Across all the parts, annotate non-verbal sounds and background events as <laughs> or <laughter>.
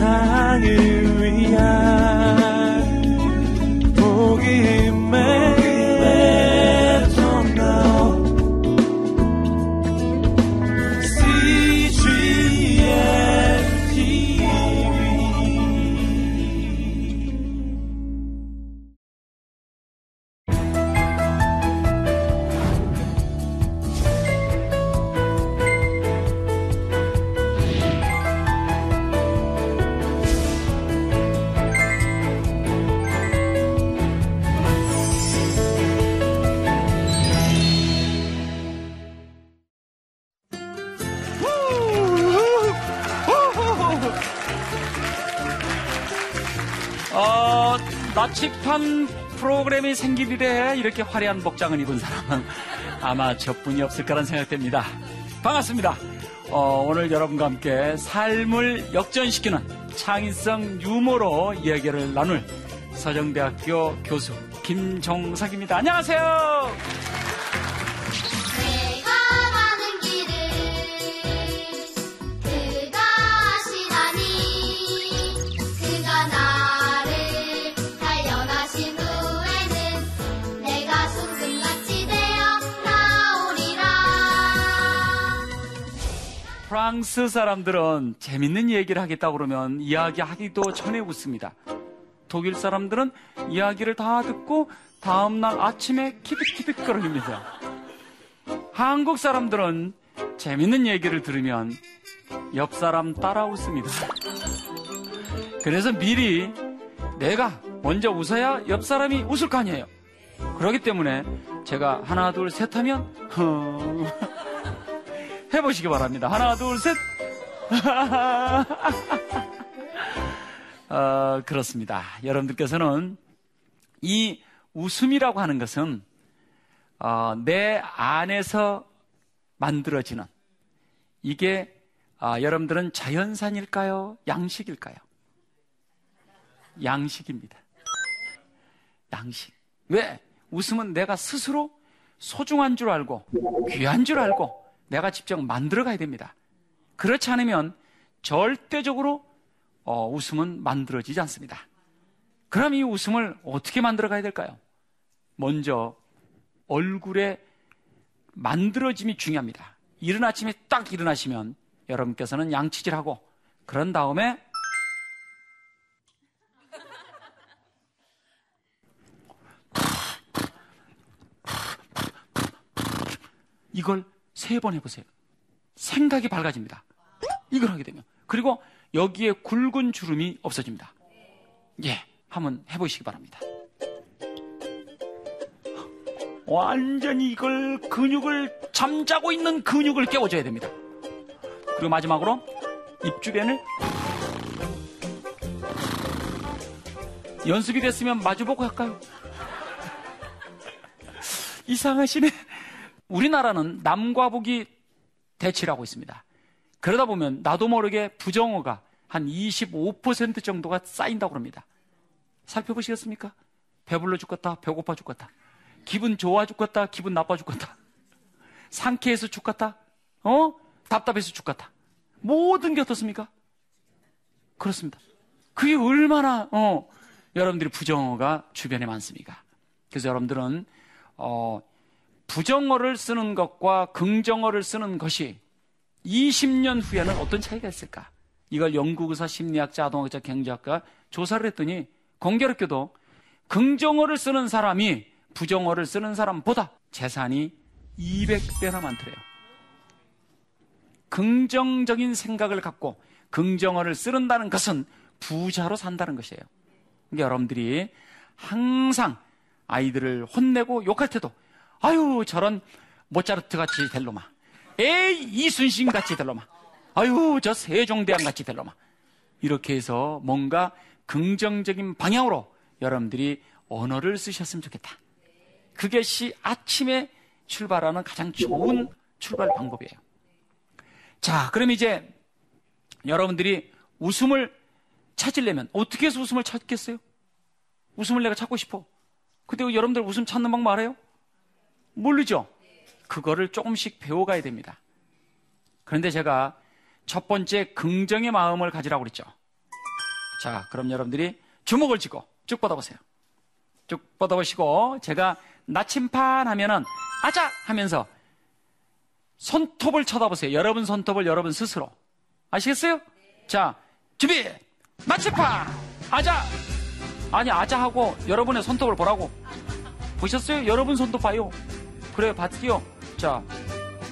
세상을 나치판 프로그램이 생기리래 이렇게 화려한 복장을 입은 사람은 아마 저뿐이 없을 거란 생각됩니다. 반갑습니다. 어, 오늘 여러분과 함께 삶을 역전시키는 창의성 유머로 이야기를 나눌 서정대학교 교수 김종석입니다. 안녕하세요. 프랑스 사람들은 재밌는 얘기를 하겠다 그러면 이야기하기도 전에 웃습니다. 독일 사람들은 이야기를 다 듣고 다음날 아침에 키득키득거립니다. 한국 사람들은 재밌는 얘기를 들으면 옆 사람 따라 웃습니다. 그래서 미리 내가 먼저 웃어야 옆 사람이 웃을 거 아니에요. 그렇기 때문에 제가 하나 둘 셋 하면 해보시기 바랍니다. 하나, 둘, 셋. <laughs> 어, 그렇습니다. 여러분들께서는 이 웃음이라고 하는 것은 어, 내 안에서 만들어지는 이게 어, 여러분들은 자연산일까요? 양식일까요? 양식입니다. 양식. 왜? 웃음은 내가 스스로 소중한 줄 알고 귀한 줄 알고 내가 직접 만들어 가야 됩니다. 그렇지 않으면 절대적으로 어, 웃음은 만들어지지 않습니다. 그럼 이 웃음을 어떻게 만들어 가야 될까요? 먼저 얼굴에 만들어짐이 중요합니다. 이른 아침에 딱 일어나시면 여러분께서는 양치질하고 그런 다음에 이걸 세 번 해보세요. 생각이 밝아집니다. 이걸 하게 되면. 그리고 여기에 굵은 주름이 없어집니다. 예, 한번 해보시기 바랍니다. 완전히 이걸 근육을 잠자고 있는 근육을 깨워줘야 됩니다. 그리고 마지막으로 입 주변을 연습이 됐으면 마주보고 할까요? <laughs> 이상하시네. 우리나라는 남과 북이 대치를 하고 있습니다. 그러다 보면 나도 모르게 부정어가 한 25% 정도가 쌓인다고 합니다. 살펴보시겠습니까? 배불러 죽겠다, 배고파 죽겠다. 기분 좋아 죽겠다, 기분 나빠 죽겠다. 상쾌해서 죽겠다, 어? 답답해서 죽겠다. 모든 게 어떻습니까? 그렇습니다. 그게 얼마나, 어, 여러분들이 부정어가 주변에 많습니까? 그래서 여러분들은, 어, 부정어를 쓰는 것과 긍정어를 쓰는 것이 20년 후에는 어떤 차이가 있을까? 이걸 영국의사, 심리학자, 아동학자, 경제학과 조사를 했더니 공교롭게도 긍정어를 쓰는 사람이 부정어를 쓰는 사람보다 재산이 200배나 많더래요. 긍정적인 생각을 갖고 긍정어를 쓰는다는 것은 부자로 산다는 것이에요. 그러니까 여러분들이 항상 아이들을 혼내고 욕할 때도 아유, 저런 모차르트 같이 될 놈아. 에이, 이순신 같이 될 놈아. 아유, 저 세종대왕 같이 될 놈아. 이렇게 해서 뭔가 긍정적인 방향으로 여러분들이 언어를 쓰셨으면 좋겠다. 그것이 아침에 출발하는 가장 좋은 출발 방법이에요. 자, 그럼 이제 여러분들이 웃음을 찾으려면 어떻게 해서 웃음을 찾겠어요? 웃음을 내가 찾고 싶어. 근데 여러분들 웃음 찾는 방법 알아요? 모르죠? 그거를 조금씩 배워가야 됩니다. 그런데 제가 첫 번째 긍정의 마음을 가지라고 그랬죠. 자, 그럼 여러분들이 주먹을 쥐고 쭉 뻗어보세요. 쭉 뻗어보시고 제가 나침판 하면은 아자 하면서 손톱을 쳐다보세요. 여러분 손톱을 여러분 스스로. 아시겠어요? 자, 준비! 나침판! 아자! 아니, 아자 하고 여러분의 손톱을 보라고. 보셨어요? 여러분 손톱 봐요. 그래, 봤지요? 자,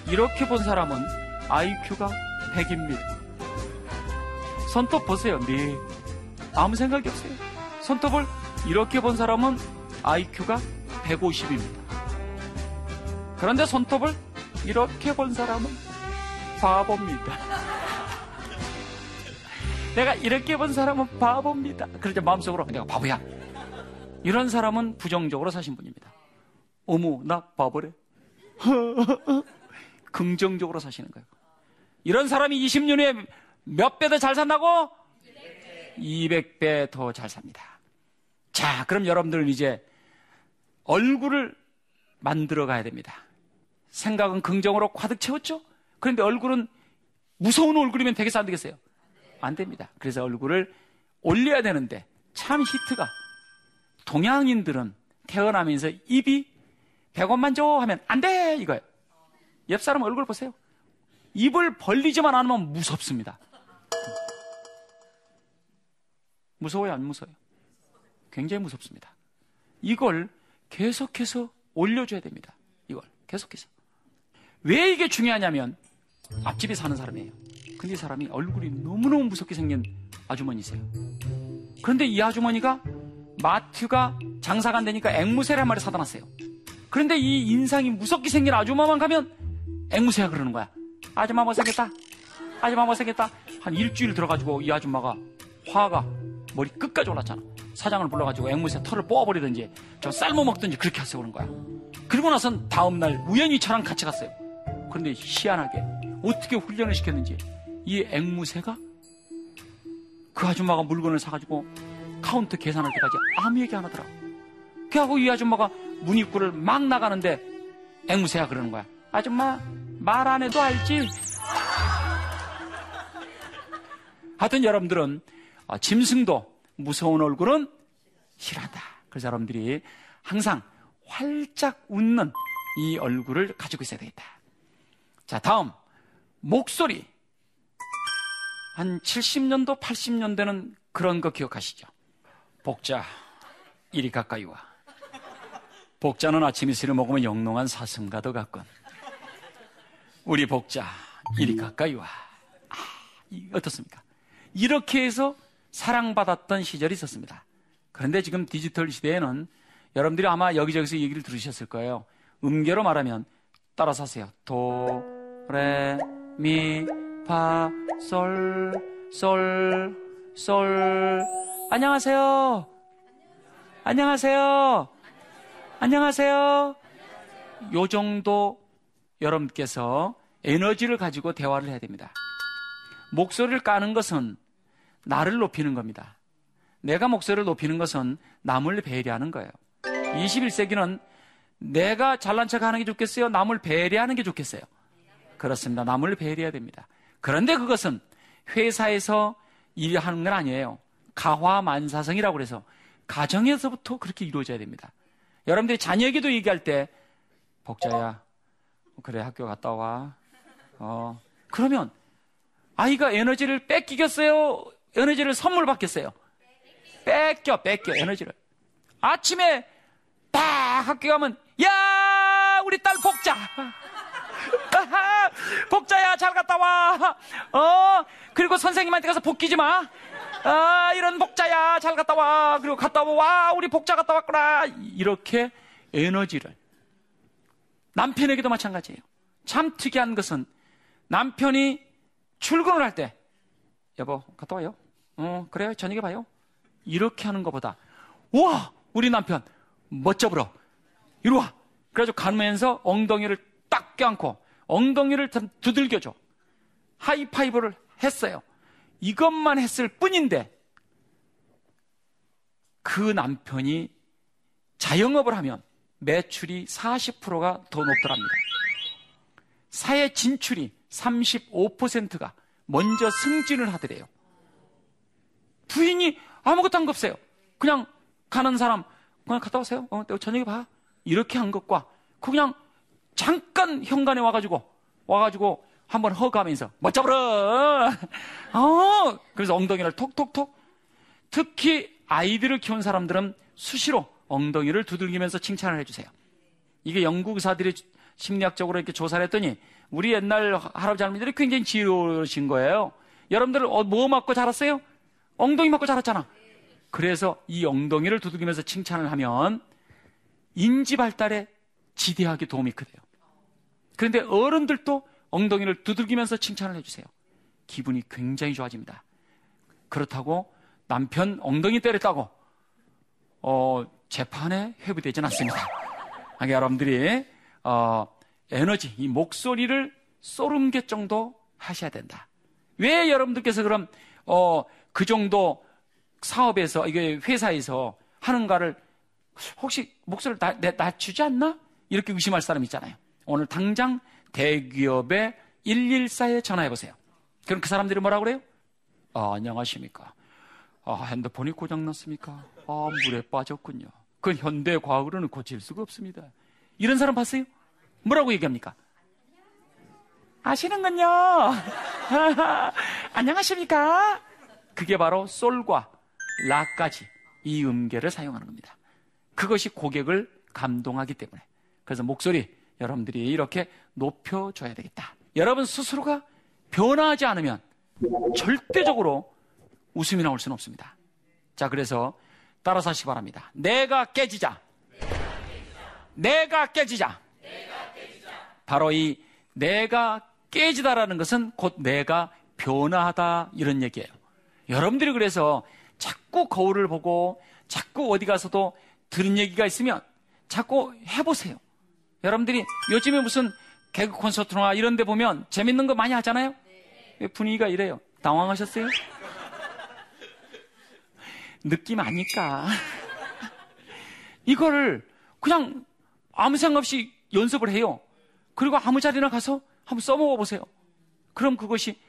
이렇게 본 사람은 IQ가 100입니다. 손톱 보세요. 네. 아무 생각이 없어요. 손톱을 이렇게 본 사람은 IQ가 150입니다. 그런데 손톱을 이렇게 본 사람은 바보입니다. <laughs> 내가 이렇게 본 사람은 바보입니다. 그러자 마음속으로 내가 바보야. 이런 사람은 부정적으로 사신 분입니다. 어머, 나 바보래. <laughs> 긍정적으로 사시는 거예요. 이런 사람이 20년 후에 몇 배 더 잘 산다고? 200배 더 잘 삽니다. 자, 그럼 여러분들은 이제 얼굴을 만들어 가야 됩니다. 생각은 긍정으로 가득 채웠죠? 그런데 얼굴은 무서운 얼굴이면 되겠어, 안 되겠어요? 안 됩니다. 그래서 얼굴을 올려야 되는데 참 히트가 동양인들은 태어나면서 입이 100원만 줘 하면 안 돼! 이거예요. 옆 사람 얼굴 보세요. 입을 벌리지만 않으면 무섭습니다. 무서워요, 안 무서워요? 굉장히 무섭습니다. 이걸 계속해서 올려줘야 됩니다. 이걸 계속해서. 왜 이게 중요하냐면 앞집에 사는 사람이에요. 근데 이 사람이 얼굴이 너무너무 무섭게 생긴 아주머니세요. 그런데 이 아주머니가 마트가 장사가 안 되니까 앵무새를 한 마리 사다 놨어요. 그런데 이 인상이 무섭게 생긴 아줌마만 가면 앵무새가 그러는 거야. 아줌마 못생겼다. 아줌마 못생겼다. 한 일주일 들어가지고 이 아줌마가 화가 머리 끝까지 올랐잖아. 사장을 불러가지고 앵무새 털을 뽑아버리든지 저 삶아 먹든지 그렇게 하세요 그런 거야. 그리고 나선 다음날 우연히 저랑 같이 갔어요. 그런데 희한하게 어떻게 훈련을 시켰는지 이 앵무새가 그 아줌마가 물건을 사가지고 카운터 계산할 때까지 아무 얘기 안 하더라고. 그하고 이 아줌마가 문 입구를 막 나가는데 앵무새가 그러는 거야. 아줌마 말 안 해도 알지? 하여튼 여러분들은 어, 짐승도 무서운 얼굴은 싫어한다. 그래서 여러분들이 항상 활짝 웃는 이 얼굴을 가지고 있어야 되겠다. 자, 다음. 목소리. 한 70년도, 80년대는 그런 거 기억하시죠? 복자, 이리 가까이 와. 복자는 아침 이슬을 먹으면 영롱한 사슴과도 같군. 우리 복자, 이리 가까이 와. 아, 어떻습니까? 이렇게 해서 사랑받았던 시절이 있었습니다. 그런데 지금 디지털 시대에는 여러분들이 아마 여기저기서 얘기를 들으셨을 거예요. 음계로 말하면 따라서 하세요. 도, 레, 미, 파, 솔, 솔, 솔. 안녕하세요. 안녕하세요. 안녕하세요. 요 정도 여러분께서 에너지를 가지고 대화를 해야 됩니다. 목소리를 까는 것은 나를 높이는 겁니다. 내가 목소리를 높이는 것은 남을 배려하는 거예요. 21세기는 내가 잘난 척 하는 게 좋겠어요? 남을 배려하는 게 좋겠어요? 그렇습니다. 남을 배려해야 됩니다. 그런데 그것은 회사에서 일하는 건 아니에요. 가화만사성이라고 그래서 가정에서부터 그렇게 이루어져야 됩니다. 여러분들이 자녀에게도 얘기할 때 복자야 그래 학교 갔다 와. 어 그러면 아이가 에너지를 뺏기겠어요? 에너지를 선물 받겠어요? 뺏겨, 뺏겨, 에너지를. 아침에 딱 학교 가면, 야, 우리 딸 복자. 복자야, 잘 갔다 와. 어, 그리고 선생님한테 가서 복귀지 마. 아, 이런 복자야, 잘 갔다 와. 그리고 갔다 와, 와, 우리 복자 갔다 왔구나. 이렇게 에너지를. 남편에게도 마찬가지예요. 참 특이한 것은 남편이 출근을 할 때, 여보, 갔다 와요. 어, 그래요. 저녁에 봐요. 이렇게 하는 것보다, 와! 우리 남편, 멋져 불어. 이리 와. 그래가지고 가면서 엉덩이를 딱 껴안고, 엉덩이를 두들겨줘. 하이파이브를 했어요. 이것만 했을 뿐인데, 그 남편이 자영업을 하면 매출이 40%가 더 높더랍니다. 사회 진출이 35%가 먼저 승진을 하더래요. 부인이 아무것도 안 없어요. 그냥 가는 사람 그냥 갔다 오세요. 어, 내 저녁에 봐. 이렇게 한 것과 그냥 잠깐 현관에 와가지고 와가지고 한번 허가하면서 못 잡으러. 어, 그래서 엉덩이를 톡톡톡. 특히 아이들을 키운 사람들은 수시로 엉덩이를 두들기면서 칭찬을 해주세요. 이게 영국 의사들이 심리학적으로 이렇게 조사를 했더니 우리 옛날 할아버지 할머니들이 굉장히 지혜로우신 거예요. 여러분들 어, 뭐 맞고 자랐어요? 엉덩이 맞고 자랐잖아. 그래서 이 엉덩이를 두들기면서 칭찬을 하면 인지 발달에 지대하게 도움이 크대요. 그런데 어른들도 엉덩이를 두들기면서 칭찬을 해주세요. 기분이 굉장히 좋아집니다. 그렇다고 남편 엉덩이 때렸다고 어, 재판에 회부되지는 않습니다. 그러니까 여러분들이 어, 에너지, 이 목소리를 쏘름개 정도 하셔야 된다. 왜 여러분들께서 그럼 어, 그 정도 사업에서 이게 회사에서 하는가를 혹시 목소리를 나, 낮추지 않나? 이렇게 의심할 사람 있잖아요. 오늘 당장 대기업의 114에 전화해 보세요. 그럼 그 사람들이 뭐라 그래요? 아, 안녕하십니까? 아, 핸드폰이 고장났습니까? 아, 물에 빠졌군요. 그 현대 과학으로는 고칠 수가 없습니다. 이런 사람 봤어요? 뭐라고 얘기합니까? 아시는군요. <laughs> 안녕하십니까? 그게 바로 솔과 라까지 이 음계를 사용하는 겁니다. 그것이 고객을 감동하기 때문에. 그래서 목소리 여러분들이 이렇게 높여줘야 되겠다. 여러분 스스로가 변화하지 않으면 절대적으로 웃음이 나올 수는 없습니다. 자, 그래서 따라서 하시기 바랍니다. 내가 깨지자. 내가 깨지자. 바로 이 내가 깨지다라는 것은 곧 내가 변화하다 이런 얘기예요. 여러분들이 그래서 자꾸 거울을 보고 자꾸 어디 가서도 들은 얘기가 있으면 자꾸 해보세요. 여러분들이 요즘에 무슨 개그 콘서트나 이런 데 보면 재밌는 거 많이 하잖아요? 분위기가 이래요. 당황하셨어요? 느낌 아니까. <laughs> 이거를 그냥 아무 생각 없이 연습을 해요. 그리고 아무 자리나 가서 한번 써먹어 보세요. 그럼 그것이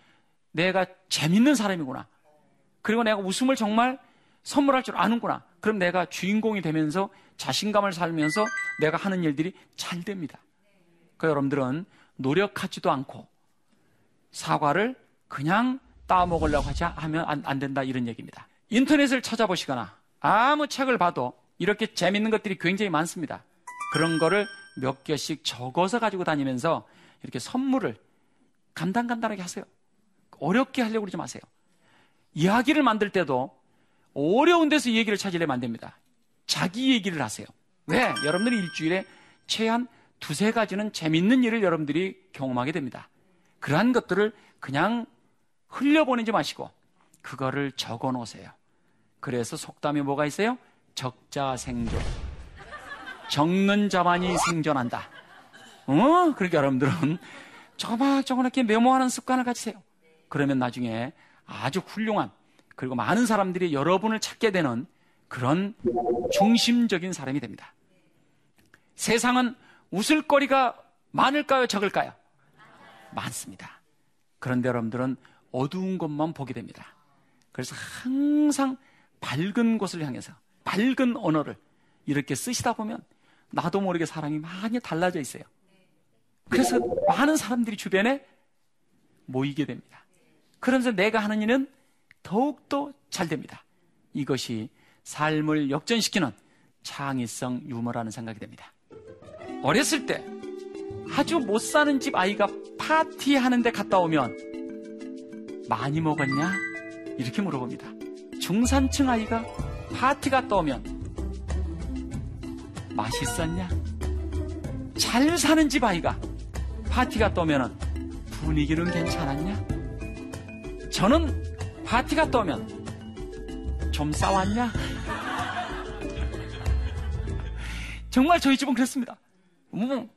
내가 재밌는 사람이구나. 그리고 내가 웃음을 정말 선물할 줄 아는구나. 그럼 내가 주인공이 되면서 자신감을 살면서 내가 하는 일들이 잘 됩니다. 그 여러분들은 노력하지도 않고 사과를 그냥 따먹으려고 하지 하면 안, 안 된다 이런 얘기입니다. 인터넷을 찾아보시거나 아무 책을 봐도 이렇게 재밌는 것들이 굉장히 많습니다. 그런 거를 몇 개씩 적어서 가지고 다니면서 이렇게 선물을 간단간단하게 하세요. 어렵게 하려고 그러지 마세요. 이야기를 만들 때도 어려운 데서 얘기를 찾으려면 안 됩니다. 자기 얘기를 하세요. 왜? 여러분들이 일주일에 최한 두세 가지는 재밌는 일을 여러분들이 경험하게 됩니다. 그러한 것들을 그냥 흘려보내지 마시고 그거를 적어 놓으세요. 그래서 속담에 뭐가 있어요? 적자 생존. 적는 자만이 생존한다. 어? 그러니까 여러분들은 <laughs> 조막조막하게 메모하는 습관을 가지세요. 그러면 나중에 아주 훌륭한 그리고 많은 사람들이 여러분을 찾게 되는 그런 중심적인 사람이 됩니다. 세상은 웃을 거리가 많을까요? 적을까요? 많습니다. 그런데 여러분들은 어두운 것만 보게 됩니다. 그래서 항상 밝은 곳을 향해서 밝은 언어를 이렇게 쓰시다 보면 나도 모르게 사람이 많이 달라져 있어요. 그래서 많은 사람들이 주변에 모이게 됩니다. 그러면서 내가 하는 일은 더욱더 잘 됩니다. 이것이 삶을 역전시키는 창의성 유머라는 생각이 됩니다. 어렸을 때 아주 못 사는 집 아이가 파티하는데 갔다 오면 많이 먹었냐? 이렇게 물어봅니다. 중산층 아이가 파티 갔다 오면 맛있었냐? 잘 사는 집 아이가 파티 갔다 오면 분위기는 괜찮았냐? 저는 파티 갔다 오면 좀 싸웠냐? 정말 저희 집은 그랬습니다. 뭐,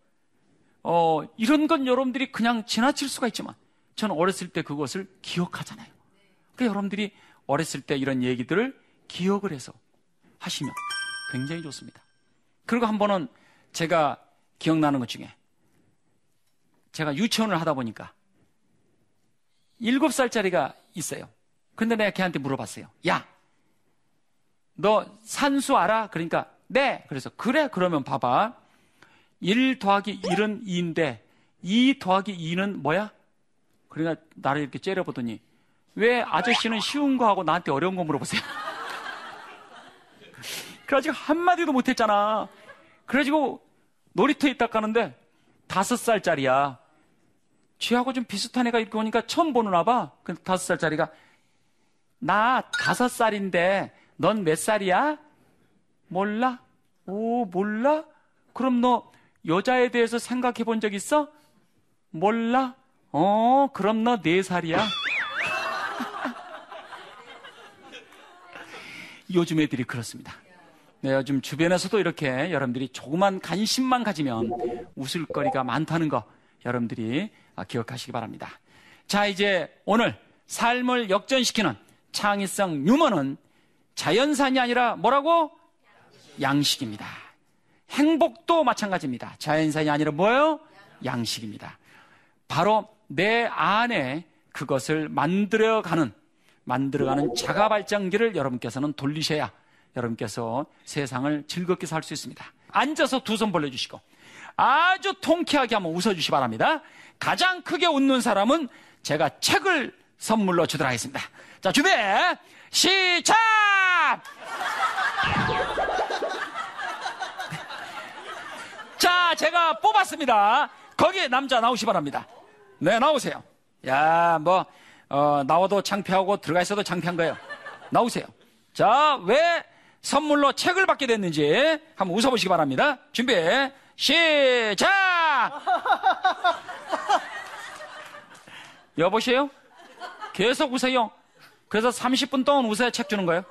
어, 이런 건 여러분들이 그냥 지나칠 수가 있지만 저는 어렸을 때 그것을 기억하잖아요. 그러니까 여러분들이 어렸을 때 이런 얘기들을 기억을 해서 하시면 굉장히 좋습니다. 그리고 한 번은 제가 기억나는 것 중에 제가 유치원을 하다 보니까 일곱 살짜리가 있어요. 근데 내가 걔한테 물어봤어요. 야, 너 산수 알아? 그러니까 네. 그래서 그래. 그러면 봐봐. 1 더하기 1은 2인데 2 더하기 2는 뭐야? 그러니까 나를 이렇게 째려보더니 왜 아저씨는 쉬운 거 하고 나한테 어려운 거 물어보세요? <laughs> 그래가지고 한마디도 못했잖아. 그래가지고 놀이터에 있다 가는데 다섯 살짜리야. 쥐하고 좀 비슷한 애가 이렇게 오니까 처음 보는나 봐. 그 다섯 살짜리가 나 다섯 살인데 넌 몇 살이야? 몰라? 오, 몰라? 그럼 너 여자에 대해서 생각해 본 적 있어? 몰라? 어, 그럼 너 네 살이야? <laughs> 요즘 애들이 그렇습니다. 네, 요즘 주변에서도 이렇게 여러분들이 조그만 관심만 가지면 웃을 거리가 많다는 거 여러분들이 기억하시기 바랍니다. 자, 이제 오늘 삶을 역전시키는 창의성 유머는 자연산이 아니라 뭐라고? 양식입니다. 행복도 마찬가지입니다. 자연산이 아니라 뭐예요? 양식입니다. 바로 내 안에 그것을 만들어가는, 만들어가는 자가 발전기를 여러분께서는 돌리셔야 여러분께서 세상을 즐겁게 살 수 있습니다. 앉아서 두 손 벌려주시고 아주 통쾌하게 한번 웃어주시 기 바랍니다. 가장 크게 웃는 사람은 제가 책을 선물로 주도록 하겠습니다. 자, 준비! 시작! 자, 제가 뽑았습니다. 거기에 남자 나오시 기 바랍니다. 네, 나오세요. 야, 뭐, 어, 나와도 창피하고 들어가 있어도 창피한 거예요. 나오세요. 자, 왜 선물로 책을 받게 됐는지 한번 웃어보시기 바랍니다. 준비, 시작! <laughs> 여보세요? 계속 웃어요. 그래서 30분 동안 웃어야 책 주는 거예요.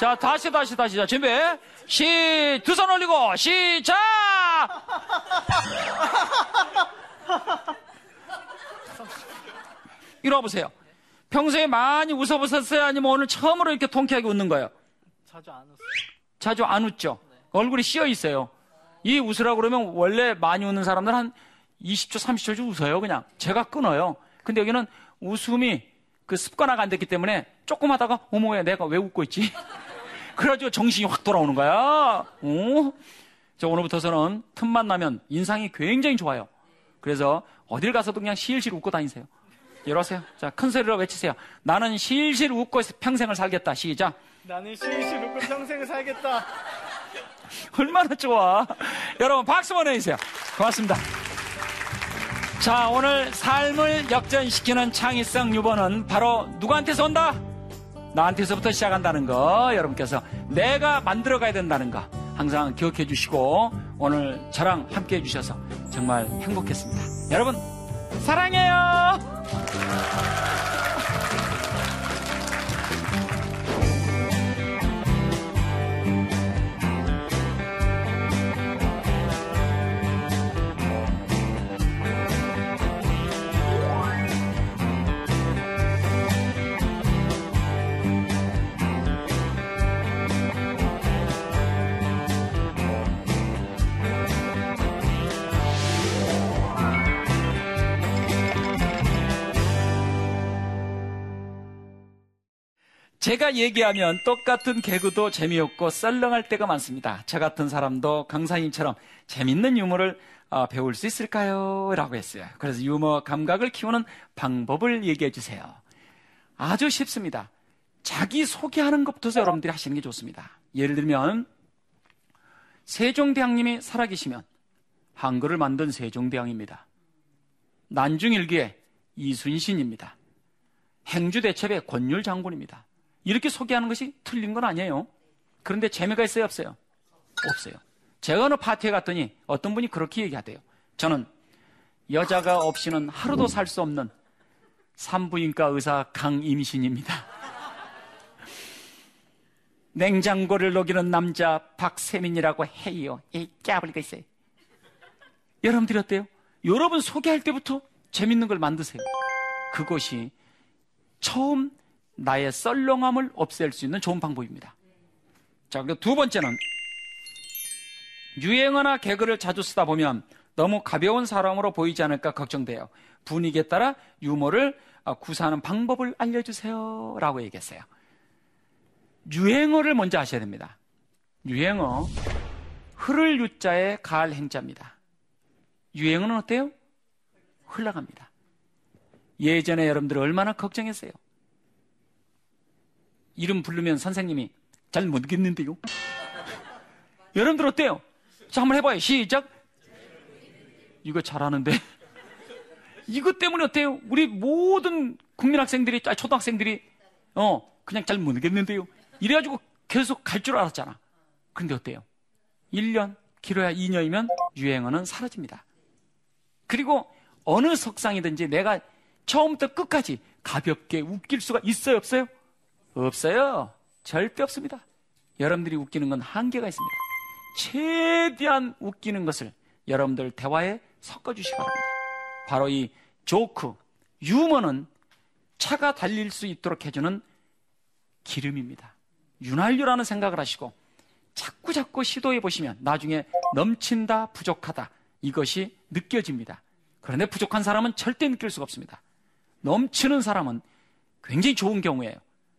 자, 다시, 다시, 다시. 자, 준비. 시, 두 손 올리고, 시작! 이리 와보세요. 평소에 많이 웃어보셨어요? 아니면 오늘 처음으로 이렇게 통쾌하게 웃는 거예요? 자주 안 웃어요. 자주 안 웃죠? 얼굴이 씌어 있어요. 이 웃으라고 그러면 원래 많이 웃는 사람들은 한 20초, 30초 웃어요, 그냥. 제가 끊어요. 근데 여기는 웃음이 그 습관화가 안 됐기 때문에 조금 하다가, 어머, 야 내가 왜 웃고 있지? <laughs> 그래가지고 정신이 확 돌아오는 거야. 어? 저 오늘부터서는 틈만 나면 인상이 굉장히 좋아요. 그래서 어딜 가서도 그냥 실실 웃고 다니세요. 이러세요. 자, 큰 소리로 외치세요. 나는 실실 웃고 평생을 살겠다. 시작. 나는 실실 웃고 평생을 살겠다. <laughs> 얼마나 좋아. 여러분 박수 보내주세요. 고맙습니다. 자, 오늘 삶을 역전시키는 창의성 유보는 바로 누구한테서 온다? 나한테서부터 시작한다는 거 여러분께서 내가 만들어 가야 된다는 거 항상 기억해 주시고 오늘 저랑 함께 해 주셔서 정말 행복했습니다. 여러분 사랑해요. 제가 얘기하면 똑같은 개그도 재미없고 썰렁할 때가 많습니다. 저 같은 사람도 강사님처럼 재밌는 유머를 어, 배울 수 있을까요? 라고 했어요. 그래서 유머 감각을 키우는 방법을 얘기해 주세요. 아주 쉽습니다. 자기 소개하는 것부터 여러분들이 하시는 게 좋습니다. 예를 들면 세종대왕님이 살아계시면 한글을 만든 세종대왕입니다. 난중일기의 이순신입니다. 행주대첩의 권율 장군입니다. 이렇게 소개하는 것이 틀린 건 아니에요. 그런데 재미가 있어요, 없어요? 없어요. 제가 어느 파티에 갔더니 어떤 분이 그렇게 얘기하대요. 저는 여자가 없이는 하루도 살 수 없는 산부인과 의사 강임신입니다. <laughs> 냉장고를 녹이는 남자 박세민이라고 해요. 이 깨버리고 있어요. 여러분들이 어때요? 여러분 소개할 때부터 재밌는 걸 만드세요. 그것이 처음 나의 썰렁함을 없앨 수 있는 좋은 방법입니다. 자, 두 번째는 유행어나 개그를 자주 쓰다 보면 너무 가벼운 사람으로 보이지 않을까 걱정돼요. 분위기에 따라 유머를 어, 구사하는 방법을 알려주세요. 라고 얘기했어요. 유행어를 먼저 아셔야 됩니다. 유행어. 흐를 유 자에 가을 행자입니다. 유행어는 어때요? 흘러갑니다. 예전에 여러분들 얼마나 걱정했어요? 이름 부르면 선생님이 잘 모르겠는데요? <laughs> 여러분들 어때요? 자, 한번 해봐요. 시작. 이거 잘하는데. 이것 때문에 어때요? 우리 모든 국민 학생들이, 아, 초등학생들이, 어, 그냥 잘 모르겠는데요. 이래가지고 계속 갈 줄 알았잖아. 근데 어때요? 1년, 길어야 2년이면 유행어는 사라집니다. 그리고 어느 석상이든지 내가 처음부터 끝까지 가볍게 웃길 수가 있어요, 없어요? 없어요. 절대 없습니다. 여러분들이 웃기는 건 한계가 있습니다. 최대한 웃기는 것을 여러분들 대화에 섞어주시기 바랍니다. 바로 이 조크, 유머는 차가 달릴 수 있도록 해주는 기름입니다. 윤활유라는 생각을 하시고 자꾸 자꾸 시도해 보시면 나중에 넘친다, 부족하다 이것이 느껴집니다. 그런데 부족한 사람은 절대 느낄 수가 없습니다. 넘치는 사람은 굉장히 좋은 경우예요.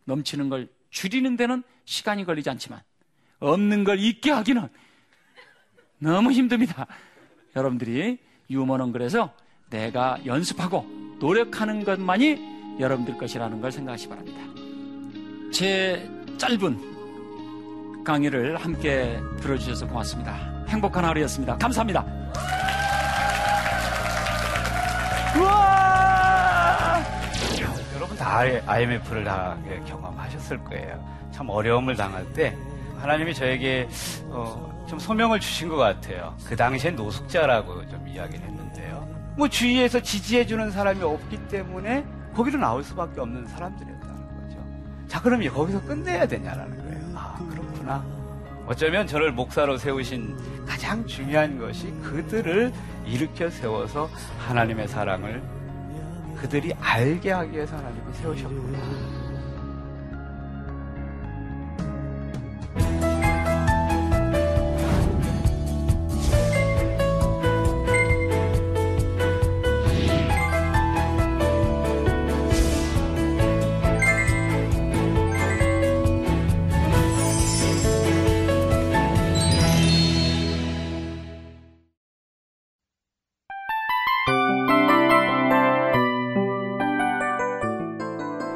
넘치는 걸 줄이는 데는 시간이 걸리지 않지만 없는 걸 잊게 하기는 너무 힘듭니다. 여러분들이 유머는 그래서 내가 연습하고 노력하는 것만이 여러분들 것이라는 걸 생각하시 기 바랍니다. 제 짧은 강의를 함께 들어주셔서 고맙습니다. 행복한 하루였습니다. 감사합니다. 우와! 다 IMF를 다 경험하셨을 거예요. 참 어려움을 당할 때 하나님이 저에게 어, 좀 소명을 주신 것 같아요. 그 당시엔 노숙자라고 좀 이야기를 했는데요. 뭐 주위에서 지지해주는 사람이 없기 때문에 거기로 나올 수밖에 없는 사람들이었다는 거죠. 자, 그럼 거기서 끝내야 되냐라는 거예요. 아, 그렇구나. 어쩌면 저를 목사로 세우신 가장 중요한 것이 그들을 일으켜 세워서 하나님의 사랑을 그들이 알게 하기 위해서 하나님이 세우셨구나.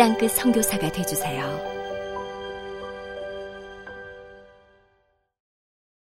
땅끝 성교사가 되주세요